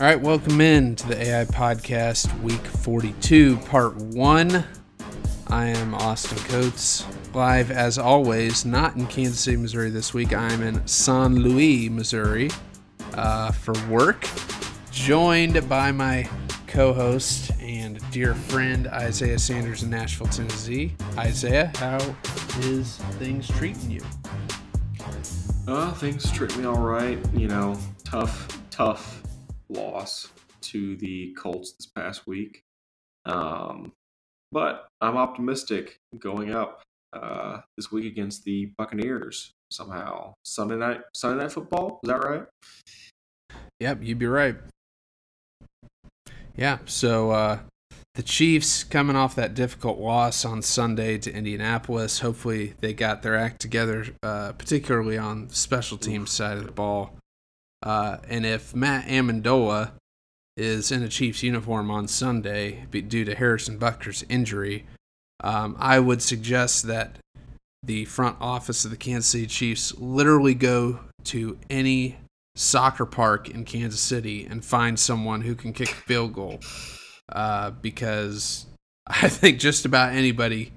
All right, welcome in to the AI Podcast, week 42, part one. I am Austin Coates, live as always, not in Kansas City, Missouri this week. I'm in St. Louis, Missouri uh, for work, joined by my co host and dear friend Isaiah Sanders in Nashville, Tennessee. Isaiah, how is things treating you? Uh, things treat me all right. You know, tough, tough loss to the Colts this past week. Um, but I'm optimistic going up uh, this week against the Buccaneers somehow. Sunday night, Sunday night football. Is that right? Yep, you'd be right. Yeah, so uh, the Chiefs coming off that difficult loss on Sunday to Indianapolis. Hopefully, they got their act together, uh, particularly on the special teams side of the ball. Uh, and if Matt Amendola is in a Chiefs uniform on Sunday due to Harrison Butker's injury, um, I would suggest that the front office of the Kansas City Chiefs literally go to any soccer park in Kansas City and find someone who can kick a field goal. Uh, because I think just about anybody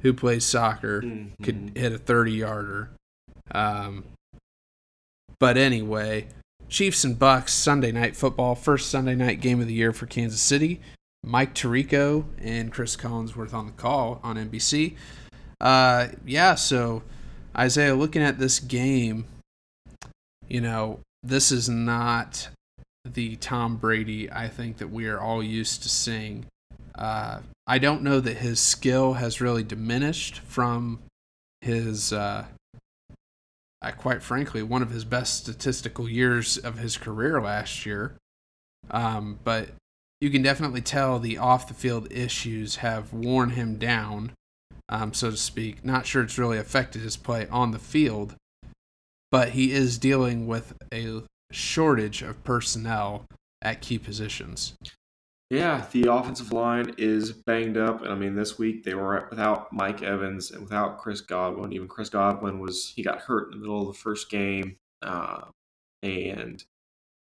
who plays soccer mm-hmm. could hit a 30 yarder. Um, but anyway, Chiefs and Bucks Sunday night football, first Sunday night game of the year for Kansas City. Mike Tirico and Cris Collinsworth on the call on NBC. Uh, yeah, so Isaiah, looking at this game, you know, this is not the Tom Brady I think that we are all used to seeing. Uh, I don't know that his skill has really diminished from his uh, uh, quite frankly, one of his best statistical years of his career last year. Um, but you can definitely tell the off the field issues have worn him down, um, so to speak. Not sure it's really affected his play on the field, but he is dealing with a shortage of personnel at key positions. Yeah, the offensive line is banged up. And I mean, this week they were without Mike Evans and without Chris Godwin. Even Chris Godwin was, he got hurt in the middle of the first game. Uh, and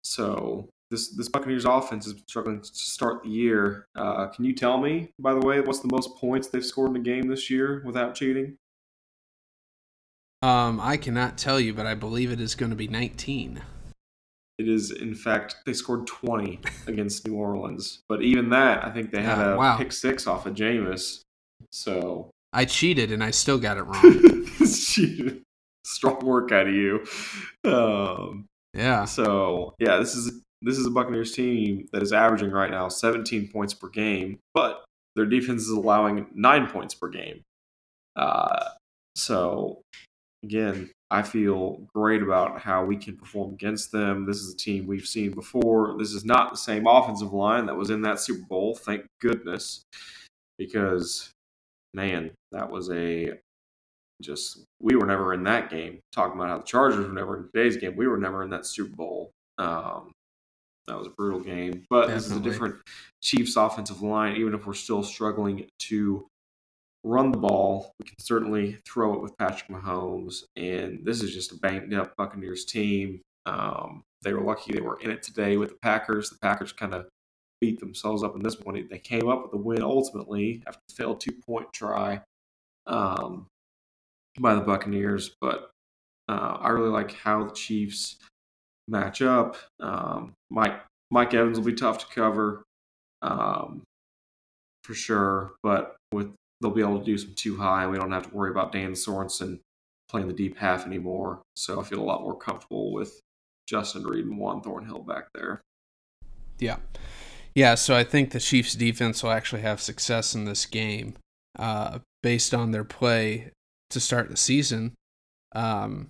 so this, this Buccaneers offense is struggling to start the year. Uh, can you tell me, by the way, what's the most points they've scored in a game this year without cheating? Um, I cannot tell you, but I believe it is going to be 19. It is, in fact, they scored 20 against New Orleans. But even that, I think they had a wow. pick six off of Jameis. So. I cheated and I still got it wrong. cheated. Strong work out of you. Um, yeah. So, yeah, this is this is a Buccaneers team that is averaging right now 17 points per game, but their defense is allowing nine points per game. Uh, so, again, I feel great about how we can perform against them. This is a team we've seen before. This is not the same offensive line that was in that Super Bowl, thank goodness, because man, that was a just we were never in that game. Talking about how the Chargers were never in today's game, we were never in that Super Bowl. Um, that was a brutal game, but Definitely. this is a different Chiefs offensive line. Even if we're still struggling to run the ball. We can certainly throw it with Patrick Mahomes. And this is just a banged up Buccaneers team. Um, they were lucky they were in it today with the Packers. The Packers kind of beat themselves up in this one. They came up with a win ultimately after a failed two point try um, by the Buccaneers. But uh, I really like how the Chiefs match up. Um, Mike Mike Evans will be tough to cover um, for sure, but with they'll be able to do some too high. and We don't have to worry about Dan Sorensen playing the deep half anymore. So I feel a lot more comfortable with Justin Reid and Juan Thornhill back there. Yeah. Yeah, so I think the Chiefs defense will actually have success in this game uh, based on their play to start the season. Um,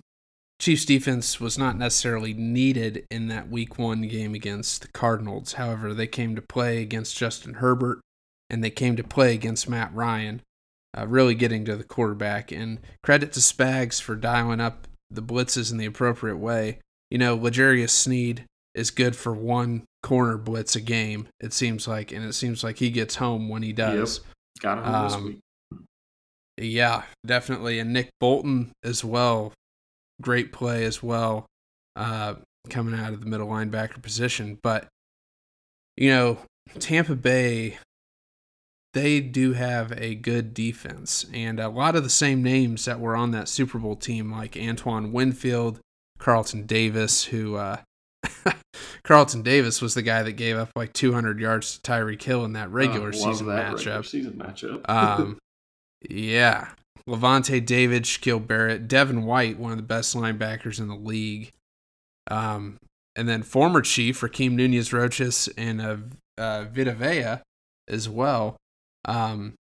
Chiefs defense was not necessarily needed in that week one game against the Cardinals. However, they came to play against Justin Herbert and they came to play against Matt Ryan, uh, really getting to the quarterback. And credit to Spags for dialing up the blitzes in the appropriate way. You know, L'Jarius Sneed is good for one corner blitz a game, it seems like, and it seems like he gets home when he does. Yep. Got him um, this week. Yeah, definitely. And Nick Bolton as well. Great play as well, uh, coming out of the middle linebacker position. But you know, Tampa Bay, they do have a good defense, and a lot of the same names that were on that Super Bowl team, like Antoine Winfield, Carlton Davis, who uh, Carlton Davis was the guy that gave up like 200 yards to Tyreek Hill in that regular love season that matchup. regular season matchup. Um, yeah. Lavonte David, Shaquille Barrett, Devin White, one of the best linebackers in the league. Um, and then former Chief Rakeem Nunez Roches and uh, uh, Vita Vea as well. Um,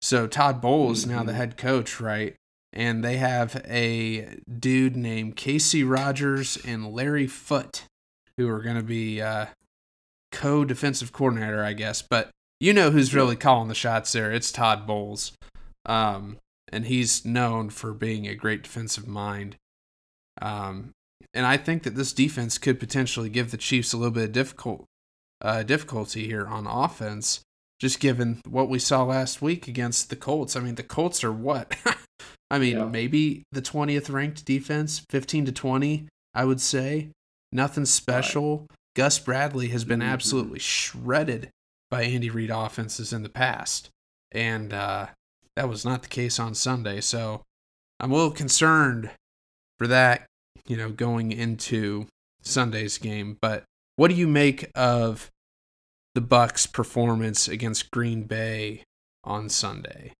so Todd Bowles now the Mhm. head coach, right? And they have a dude named Kacy Rodgers and Larry Foote who are going to be uh, co-defensive coordinator, I guess. But you know who's really calling the shots there? It's Todd Bowles, um, and he's known for being a great defensive mind. Um, and I think that this defense could potentially give the Chiefs a little bit of difficult uh, difficulty here on offense, just given what we saw last week against the Colts. I mean, the Colts are what? I mean, Yeah. maybe the twentieth ranked defense, fifteen to twenty. I would say nothing special. Gus Bradley has been Mhm. absolutely shredded by Andy Reid offenses in the past, and uh, that was not the case on Sunday. So I'm a little concerned for that, you know, going into Sunday's game. But what do you make of the Bucks' performance against Green Bay on Sunday?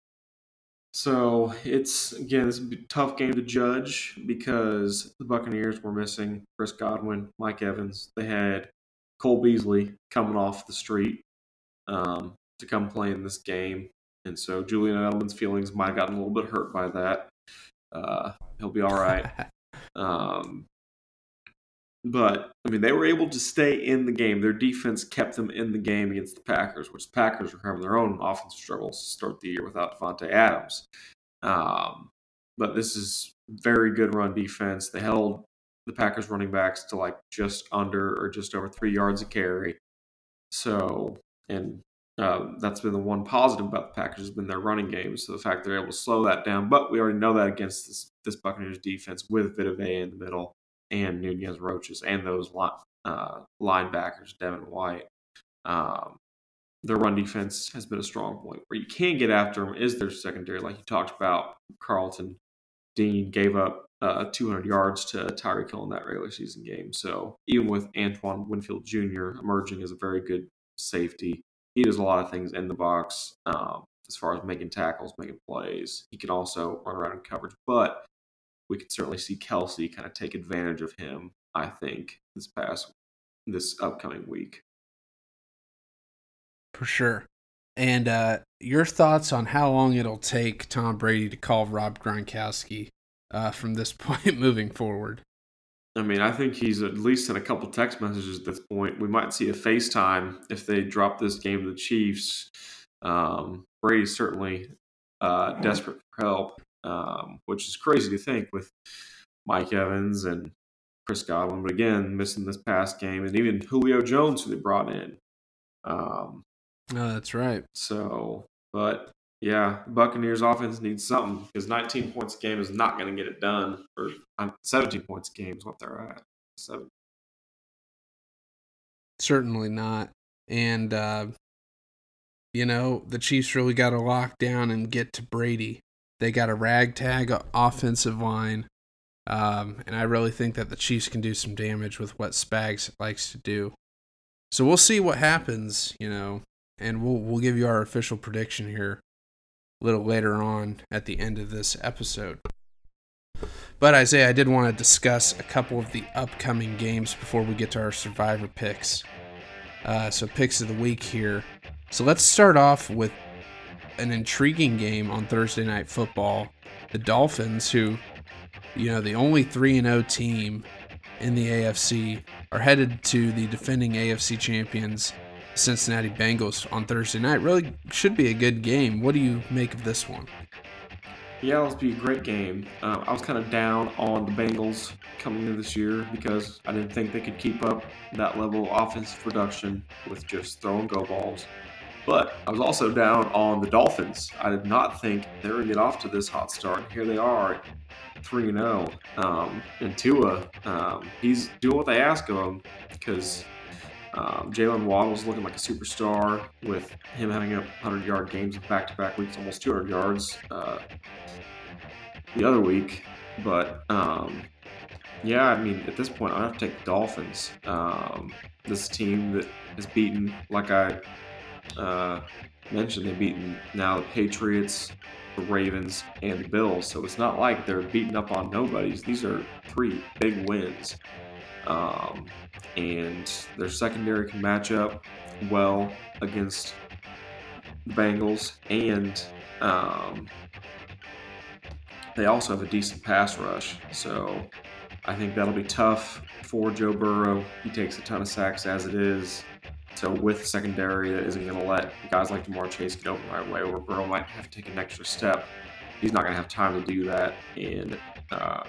So it's again, this is a tough game to judge because the Buccaneers were missing Chris Godwin, Mike Evans. They had Cole Beasley coming off the street um, to come play in this game, and so Julian Edelman's feelings might have gotten a little bit hurt by that. Uh, he'll be all right. Um, but I mean, they were able to stay in the game. Their defense kept them in the game against the Packers, which the Packers were having their own offensive struggles to start the year without Davante Adams. Um, but this is very good run defense. They held the Packers running backs to like just under or just over three yards a carry. So, and uh, that's been the one positive about the Packers has been their running game. So the fact they're able to slow that down, but we already know that against this, this Buccaneers defense with Vita Vea in the middle and Nunez Roches and those uh, linebackers, Devin White. Um, their run defense has been a strong point. Where you can get after them is their secondary, like you talked about. Carlton Dean gave up uh, 200 yards to Tyreek Hill in that regular season game. So even with Antoine Winfield Jr. emerging as a very good safety, he does a lot of things in the box um, as far as making tackles, making plays. He can also run around in coverage, but we could certainly see Kelce kind of take advantage of him. I think this past this upcoming week. For sure. And uh, your thoughts on how long it'll take Tom Brady to call Rob Gronkowski uh, from this point moving forward? I mean, I think he's at least sent a couple text messages at this point. We might see a FaceTime if they drop this game to the Chiefs. Um, Brady's certainly uh, desperate for help, um, which is crazy to think with Mike Evans and Chris Godwin. But again, missing this past game, and even Julio Jones, who they brought in. Um, No, that's right. so, but yeah, Buccaneers offense needs something because 19 points a game is not going to get it done. Or um, 17 points a game is what they're at. Seven. Certainly not. And, uh, you know, the Chiefs really got to lock down and get to Brady. They got a ragtag offensive line. Um, and I really think that the Chiefs can do some damage with what Spags likes to do. So we'll see what happens, you know, and we'll we'll give you our official prediction here a little later on at the end of this episode. But Isaiah, I did want to discuss a couple of the upcoming games before we get to our survivor picks. Uh, so picks of the week here. So let's start off with an intriguing game on Thursday night football. The Dolphins, who, you know, the only 3 0 team in the AFC, are headed to the defending AFC champions, Cincinnati Bengals, on Thursday night. Really should be a good game. What do you make of this one? Yeah, it'll be a great game. Uh, I was kind of down on the Bengals coming into this year because I didn't think they could keep up that level of offensive production with just throwing go balls. But I was also down on the Dolphins. I did not think they were going to get off to this hot start. Here they are, 3 0. Um, and Tua, um, he's doing what they ask of him because Um, Jaylen Waddle's looking like a superstar with him having a 100 yard games back to back weeks, almost 200 yards uh, the other week. But um, yeah, I mean, at this point, I have to take the Dolphins. Um, this team that has beaten, like I uh, mentioned, they've beaten now the Patriots, the Ravens, and the Bills. So it's not like they're beating up on nobodies. These are three big wins. Um, and their secondary can match up well against the Bengals, and um, they also have a decent pass rush. So I think that'll be tough for Joe Burrow. He takes a ton of sacks as it is. So with secondary that isn't going to let guys like Ja'Marr Chase get open right away, or Burrow might have to take an extra step. He's not going to have time to do that, and uh,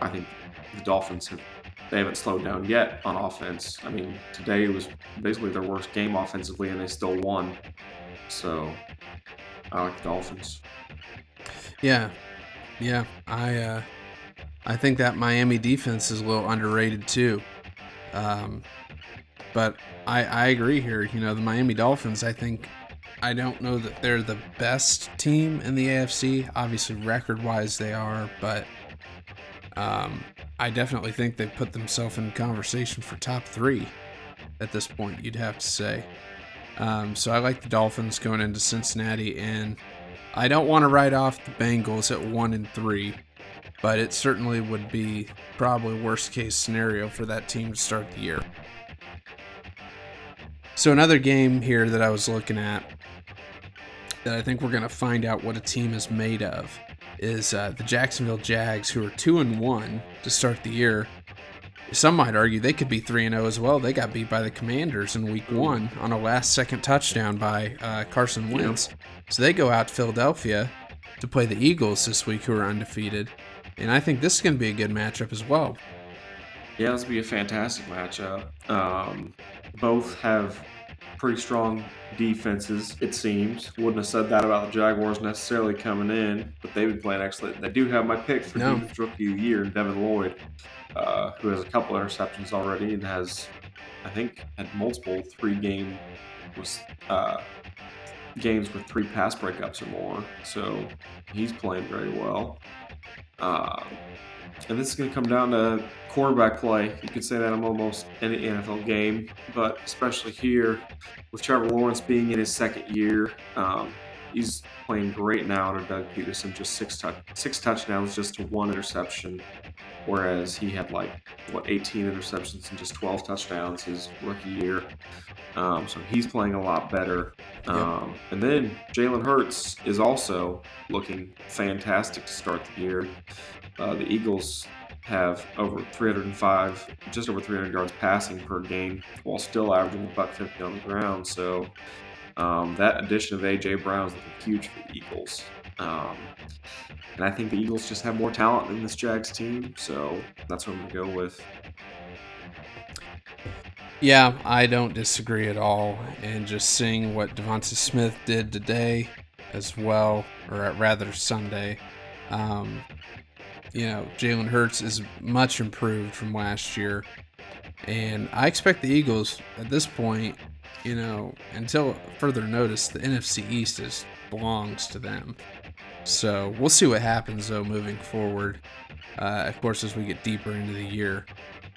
I think the Dolphins have they haven't slowed down yet on offense. I mean, today was basically their worst game offensively, and they still won. So I like the Dolphins. Yeah, yeah. I uh, I think that Miami defense is a little underrated too. Um, but I I agree here. You know, the Miami Dolphins. I think I don't know that they're the best team in the AFC. Obviously, record wise, they are, but um, I definitely think they put themselves in conversation for top three at this point. You'd have to say. Um, so I like the Dolphins going into Cincinnati, and I don't want to write off the Bengals at one and three, but it certainly would be probably worst case scenario for that team to start the year. So another game here that I was looking at that I think we're going to find out what a team is made of is uh, the Jacksonville Jags, who are two and one to start the year. Some might argue they could be three and zero as well. They got beat by the Commanders in Week One on a last-second touchdown by uh, Carson Wentz. So they go out to Philadelphia to play the Eagles this week, who are undefeated. And I think this is going to be a good matchup as well. Yeah, this will be a fantastic matchup. Um, both have pretty strong defenses, it seems. Wouldn't have said that about the Jaguars necessarily coming in, but they've been playing excellent. They do have my pick for no. defense rookie of the year, Devin Lloyd, uh, who has a couple interceptions already and has, I think, had multiple three game uh, games with three pass breakups or more. So he's playing very well. Uh, and this is going to come down to quarterback play. You could say that in almost any NFL game, but especially here with Trevor Lawrence being in his second year, um, he's playing great now under Doug Pederson. Just six touch, six touchdowns, just one interception, whereas he had like what 18 interceptions and just 12 touchdowns his rookie year. Um, so he's playing a lot better. Um, And then Jalen Hurts is also looking fantastic to start the year. Uh, the Eagles have over 305, just over 300 yards passing per game, while still averaging about 50 on the ground. So um, that addition of AJ Brown is looking huge for the Eagles. Um, and I think the Eagles just have more talent than this Jags team, so that's what I'm gonna go with. Yeah, I don't disagree at all. And just seeing what Devonta Smith did today as well, or rather Sunday, um, you know, Jalen Hurts is much improved from last year. And I expect the Eagles at this point, you know, until further notice, the NFC East is belongs to them. So we'll see what happens though moving forward. Uh, of course, as we get deeper into the year,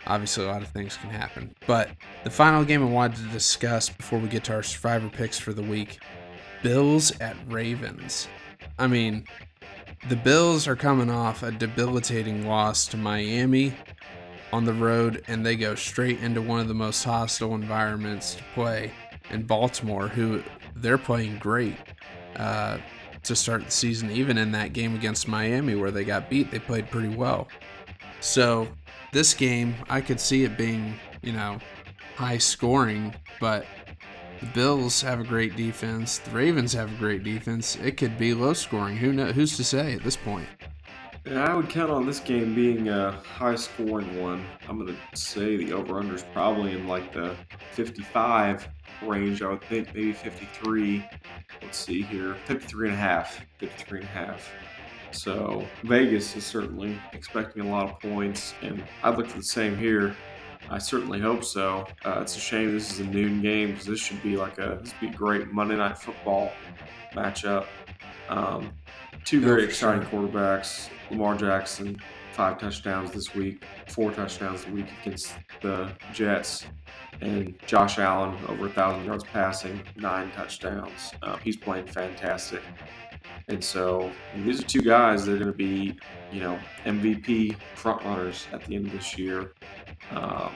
obviously a lot of things can happen. But the final game I wanted to discuss before we get to our survivor picks for the week Bills at Ravens. I mean, the Bills are coming off a debilitating loss to Miami on the road, and they go straight into one of the most hostile environments to play in Baltimore, who they're playing great uh, to start the season. Even in that game against Miami, where they got beat, they played pretty well. So, this game, I could see it being, you know, high scoring, but the Bills have a great defense. The Ravens have a great defense. It could be low scoring. Who know, Who's to say at this point? Yeah, I would count on this game being a high scoring one. I'm going to say the over under is probably in like the 55 range. I would think maybe 53. Let's see here 53 and a half. 53 and a half. So Vegas is certainly expecting a lot of points, and I'd look for the same here. I certainly hope so. Uh, it's a shame this is a noon game because this should be like a this would be great Monday night football matchup. Um, two very for exciting sure. quarterbacks. Lamar Jackson, five touchdowns this week, four touchdowns the week against the Jets, and Josh Allen over a thousand yards passing, nine touchdowns. Uh, he's playing fantastic. And so these are two guys that are going to be, you know, MVP front runners at the end of this year. Um,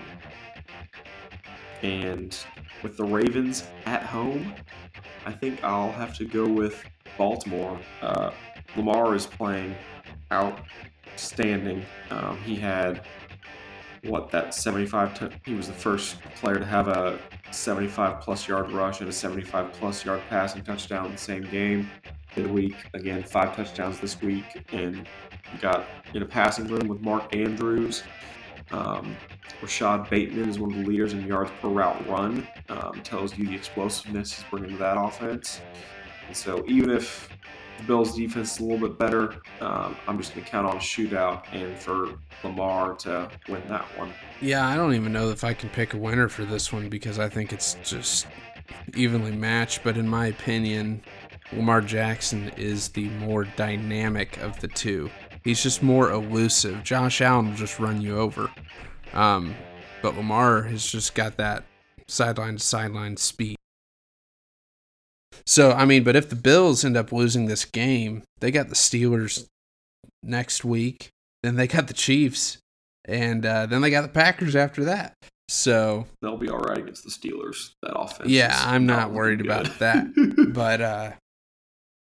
and with the Ravens at home, I think I'll have to go with Baltimore. Uh, Lamar is playing outstanding. Um, he had what that 75. T- he was the first player to have a 75 plus yard rush and a 75 plus yard passing touchdown in the same game. Midweek again, five touchdowns this week, and got in a passing room with Mark Andrews. Um, Rashod Bateman is one of the leaders in yards per route run. Um, tells you the explosiveness he's bringing to that offense. And so even if the Bills' defense is a little bit better, um, I'm just going to count on a shootout and for Lamar to win that one. Yeah, I don't even know if I can pick a winner for this one because I think it's just evenly matched. But in my opinion, Lamar Jackson is the more dynamic of the two. He's just more elusive. Josh Allen will just run you over. Um, but Lamar has just got that sideline to sideline speed. So, I mean, but if the Bills end up losing this game, they got the Steelers next week, then they got the Chiefs, and uh, then they got the Packers after that. So, They'll be all right against the Steelers. That offense. Yeah, I'm not worried about that. but uh,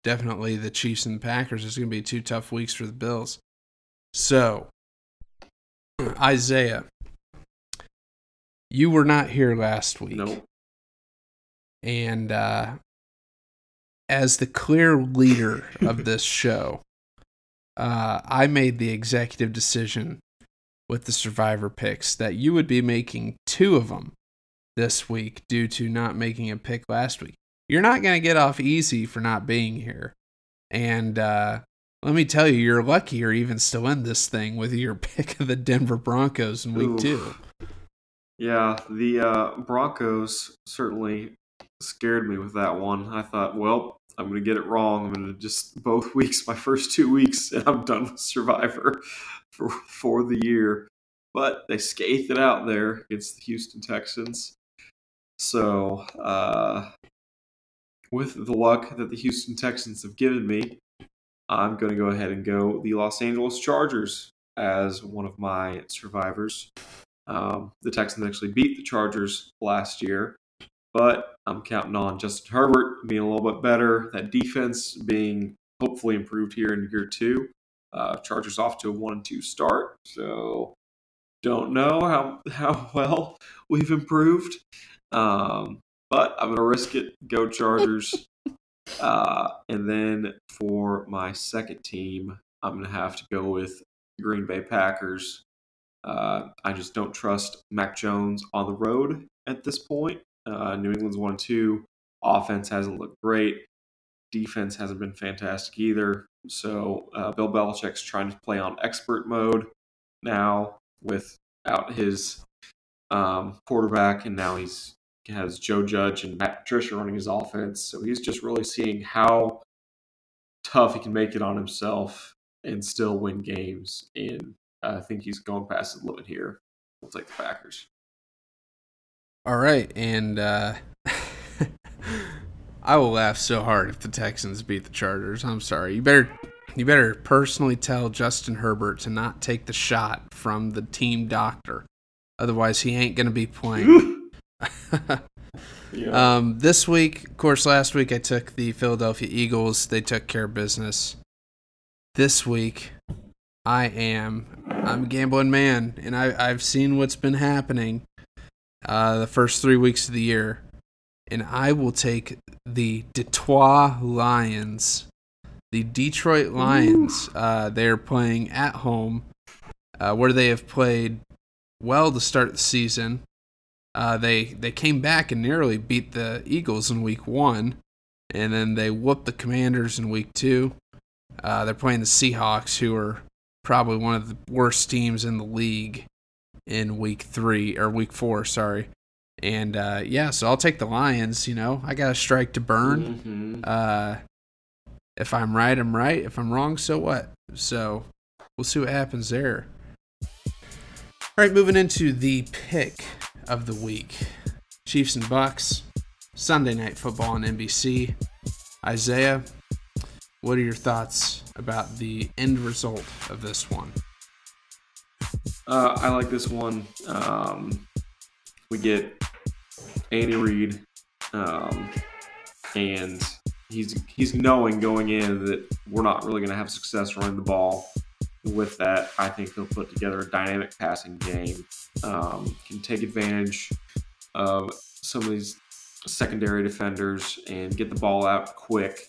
definitely the Chiefs and the Packers It's going to be two tough weeks for the Bills. So, Isaiah, you were not here last week. nope. And uh, as the clear leader of this show, uh, I made the executive decision with the survivor picks that you would be making two of them this week due to not making a pick last week. You're not going to get off easy for not being here. And uh, let me tell you, you're lucky you're even still in this thing with your pick of the Denver Broncos in week Oof. two. Yeah, the uh, Broncos certainly scared me with that one. I thought, well, I'm going to get it wrong. I'm going to just both weeks, my first two weeks, and I'm done with Survivor for for the year. But they scathed it out there against the Houston Texans. So, uh, with the luck that the Houston Texans have given me, I'm going to go ahead and go the Los Angeles Chargers as one of my survivors. Um, the Texans actually beat the Chargers last year, but I'm counting on Justin Herbert being a little bit better, that defense being hopefully improved here in year two. Uh, Chargers off to a one and two start, so don't know how how well we've improved, um, but I'm gonna risk it. Go Chargers. uh, and then for my second team, I'm gonna have to go with Green Bay Packers. Uh, I just don't trust Mac Jones on the road at this point. Uh, New England's 1 2. Offense hasn't looked great. Defense hasn't been fantastic either. So uh, Bill Belichick's trying to play on expert mode now without his um, quarterback, and now he's he has Joe Judge and Matt Patricia running his offense. So he's just really seeing how tough he can make it on himself and still win games. And I think he's going past his limit here. We'll take the Packers. All right, and uh, I will laugh so hard if the Texans beat the Chargers. I'm sorry. You better you better personally tell Justin Herbert to not take the shot from the team doctor. Otherwise, he ain't going to be playing. yeah. um, this week, of course, last week I took the Philadelphia Eagles. They took care of business. This week, I am I'm a gambling man, and I I've seen what's been happening uh, the first three weeks of the year, and I will take the Detroit Lions. The Detroit Lions. Uh, they're playing at home, uh, where they have played well to start the season. Uh, they they came back and nearly beat the Eagles in week one, and then they whooped the Commanders in week two. Uh, they're playing the Seahawks, who are probably one of the worst teams in the league, in week three or week four, sorry. And uh, yeah, so I'll take the Lions. You know, I got a strike to burn. Mhm. Uh, if I'm right, I'm right. If I'm wrong, so what? So we'll see what happens there. All right, moving into the pick of the week Chiefs and Bucks, Sunday night football on NBC. Isaiah, what are your thoughts about the end result of this one? Uh, I like this one. Um, we get Andy Reid, um, and he's he's knowing going in that we're not really going to have success running the ball. With that, I think he'll put together a dynamic passing game. Um, can take advantage of some of these secondary defenders and get the ball out quick,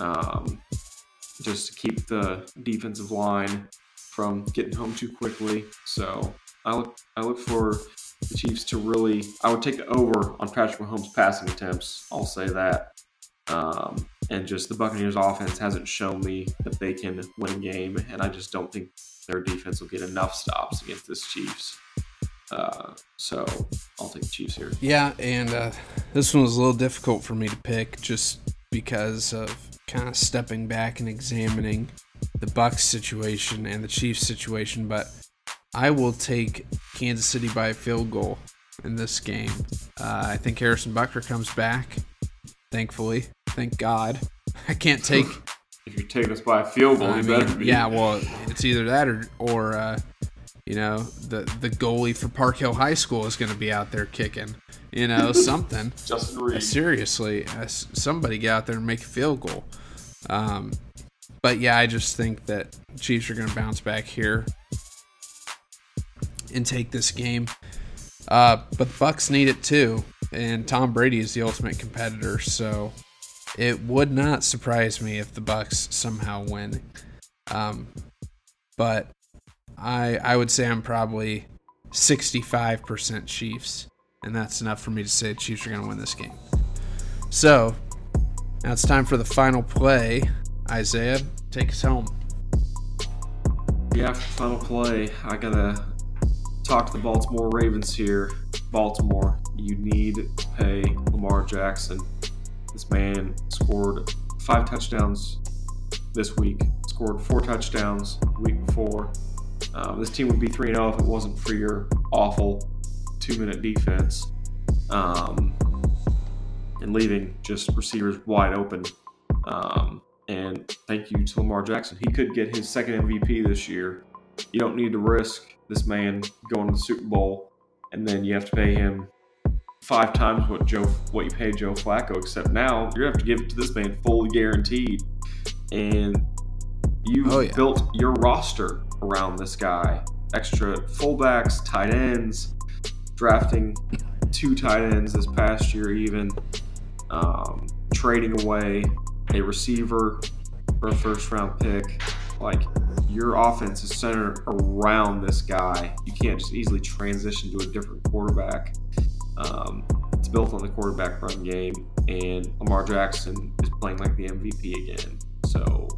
um, just to keep the defensive line from getting home too quickly. So I look I look for the Chiefs to really I would take the over on Patrick Mahomes' passing attempts. I'll say that. Um, and just the Buccaneers offense hasn't shown me that they can win a game, and I just don't think their defense will get enough stops against this Chiefs. Uh, so I'll take the Chiefs here. Yeah, and uh, this one was a little difficult for me to pick just because of kind of stepping back and examining the Bucks situation and the Chiefs situation, but I will take Kansas City by a field goal in this game. Uh, I think Harrison Butker comes back, thankfully. Thank God. I can't take. If you're taking us by a field goal, I you mean, better be. yeah, well, it's either that or, or uh, you know, the the goalie for Park Hill High School is going to be out there kicking. You know, something. Justin Reid. Seriously, uh, somebody get out there and make a field goal. Um, but yeah, I just think that Chiefs are going to bounce back here and take this game. Uh, but the Bucks need it too, and Tom Brady is the ultimate competitor, so it would not surprise me if the Bucks somehow win. Um, but I I would say I'm probably 65% Chiefs, and that's enough for me to say Chiefs are going to win this game. So now it's time for the final play. Isaiah, take us home. Yeah, final play. I gotta talk to the Baltimore Ravens here. Baltimore, you need to pay Lamar Jackson. This man scored five touchdowns this week. Scored four touchdowns the week before. Um, this team would be 3 0 if it wasn't for your awful two minute defense. Um, and leaving just receivers wide open. Um, and thank you to Lamar Jackson. He could get his second MVP this year. You don't need to risk this man going to the Super Bowl, and then you have to pay him five times what Joe what you paid Joe Flacco. Except now you're gonna have to give it to this man fully guaranteed, and you Oh, yeah. built your roster around this guy. Extra fullbacks, tight ends, drafting two tight ends this past year, even um, trading away a receiver for a first round pick. Like your offense is centered around this guy. You can't just easily transition to a different quarterback. Um, it's built on the quarterback run game, and Lamar Jackson is playing like the MVP again. So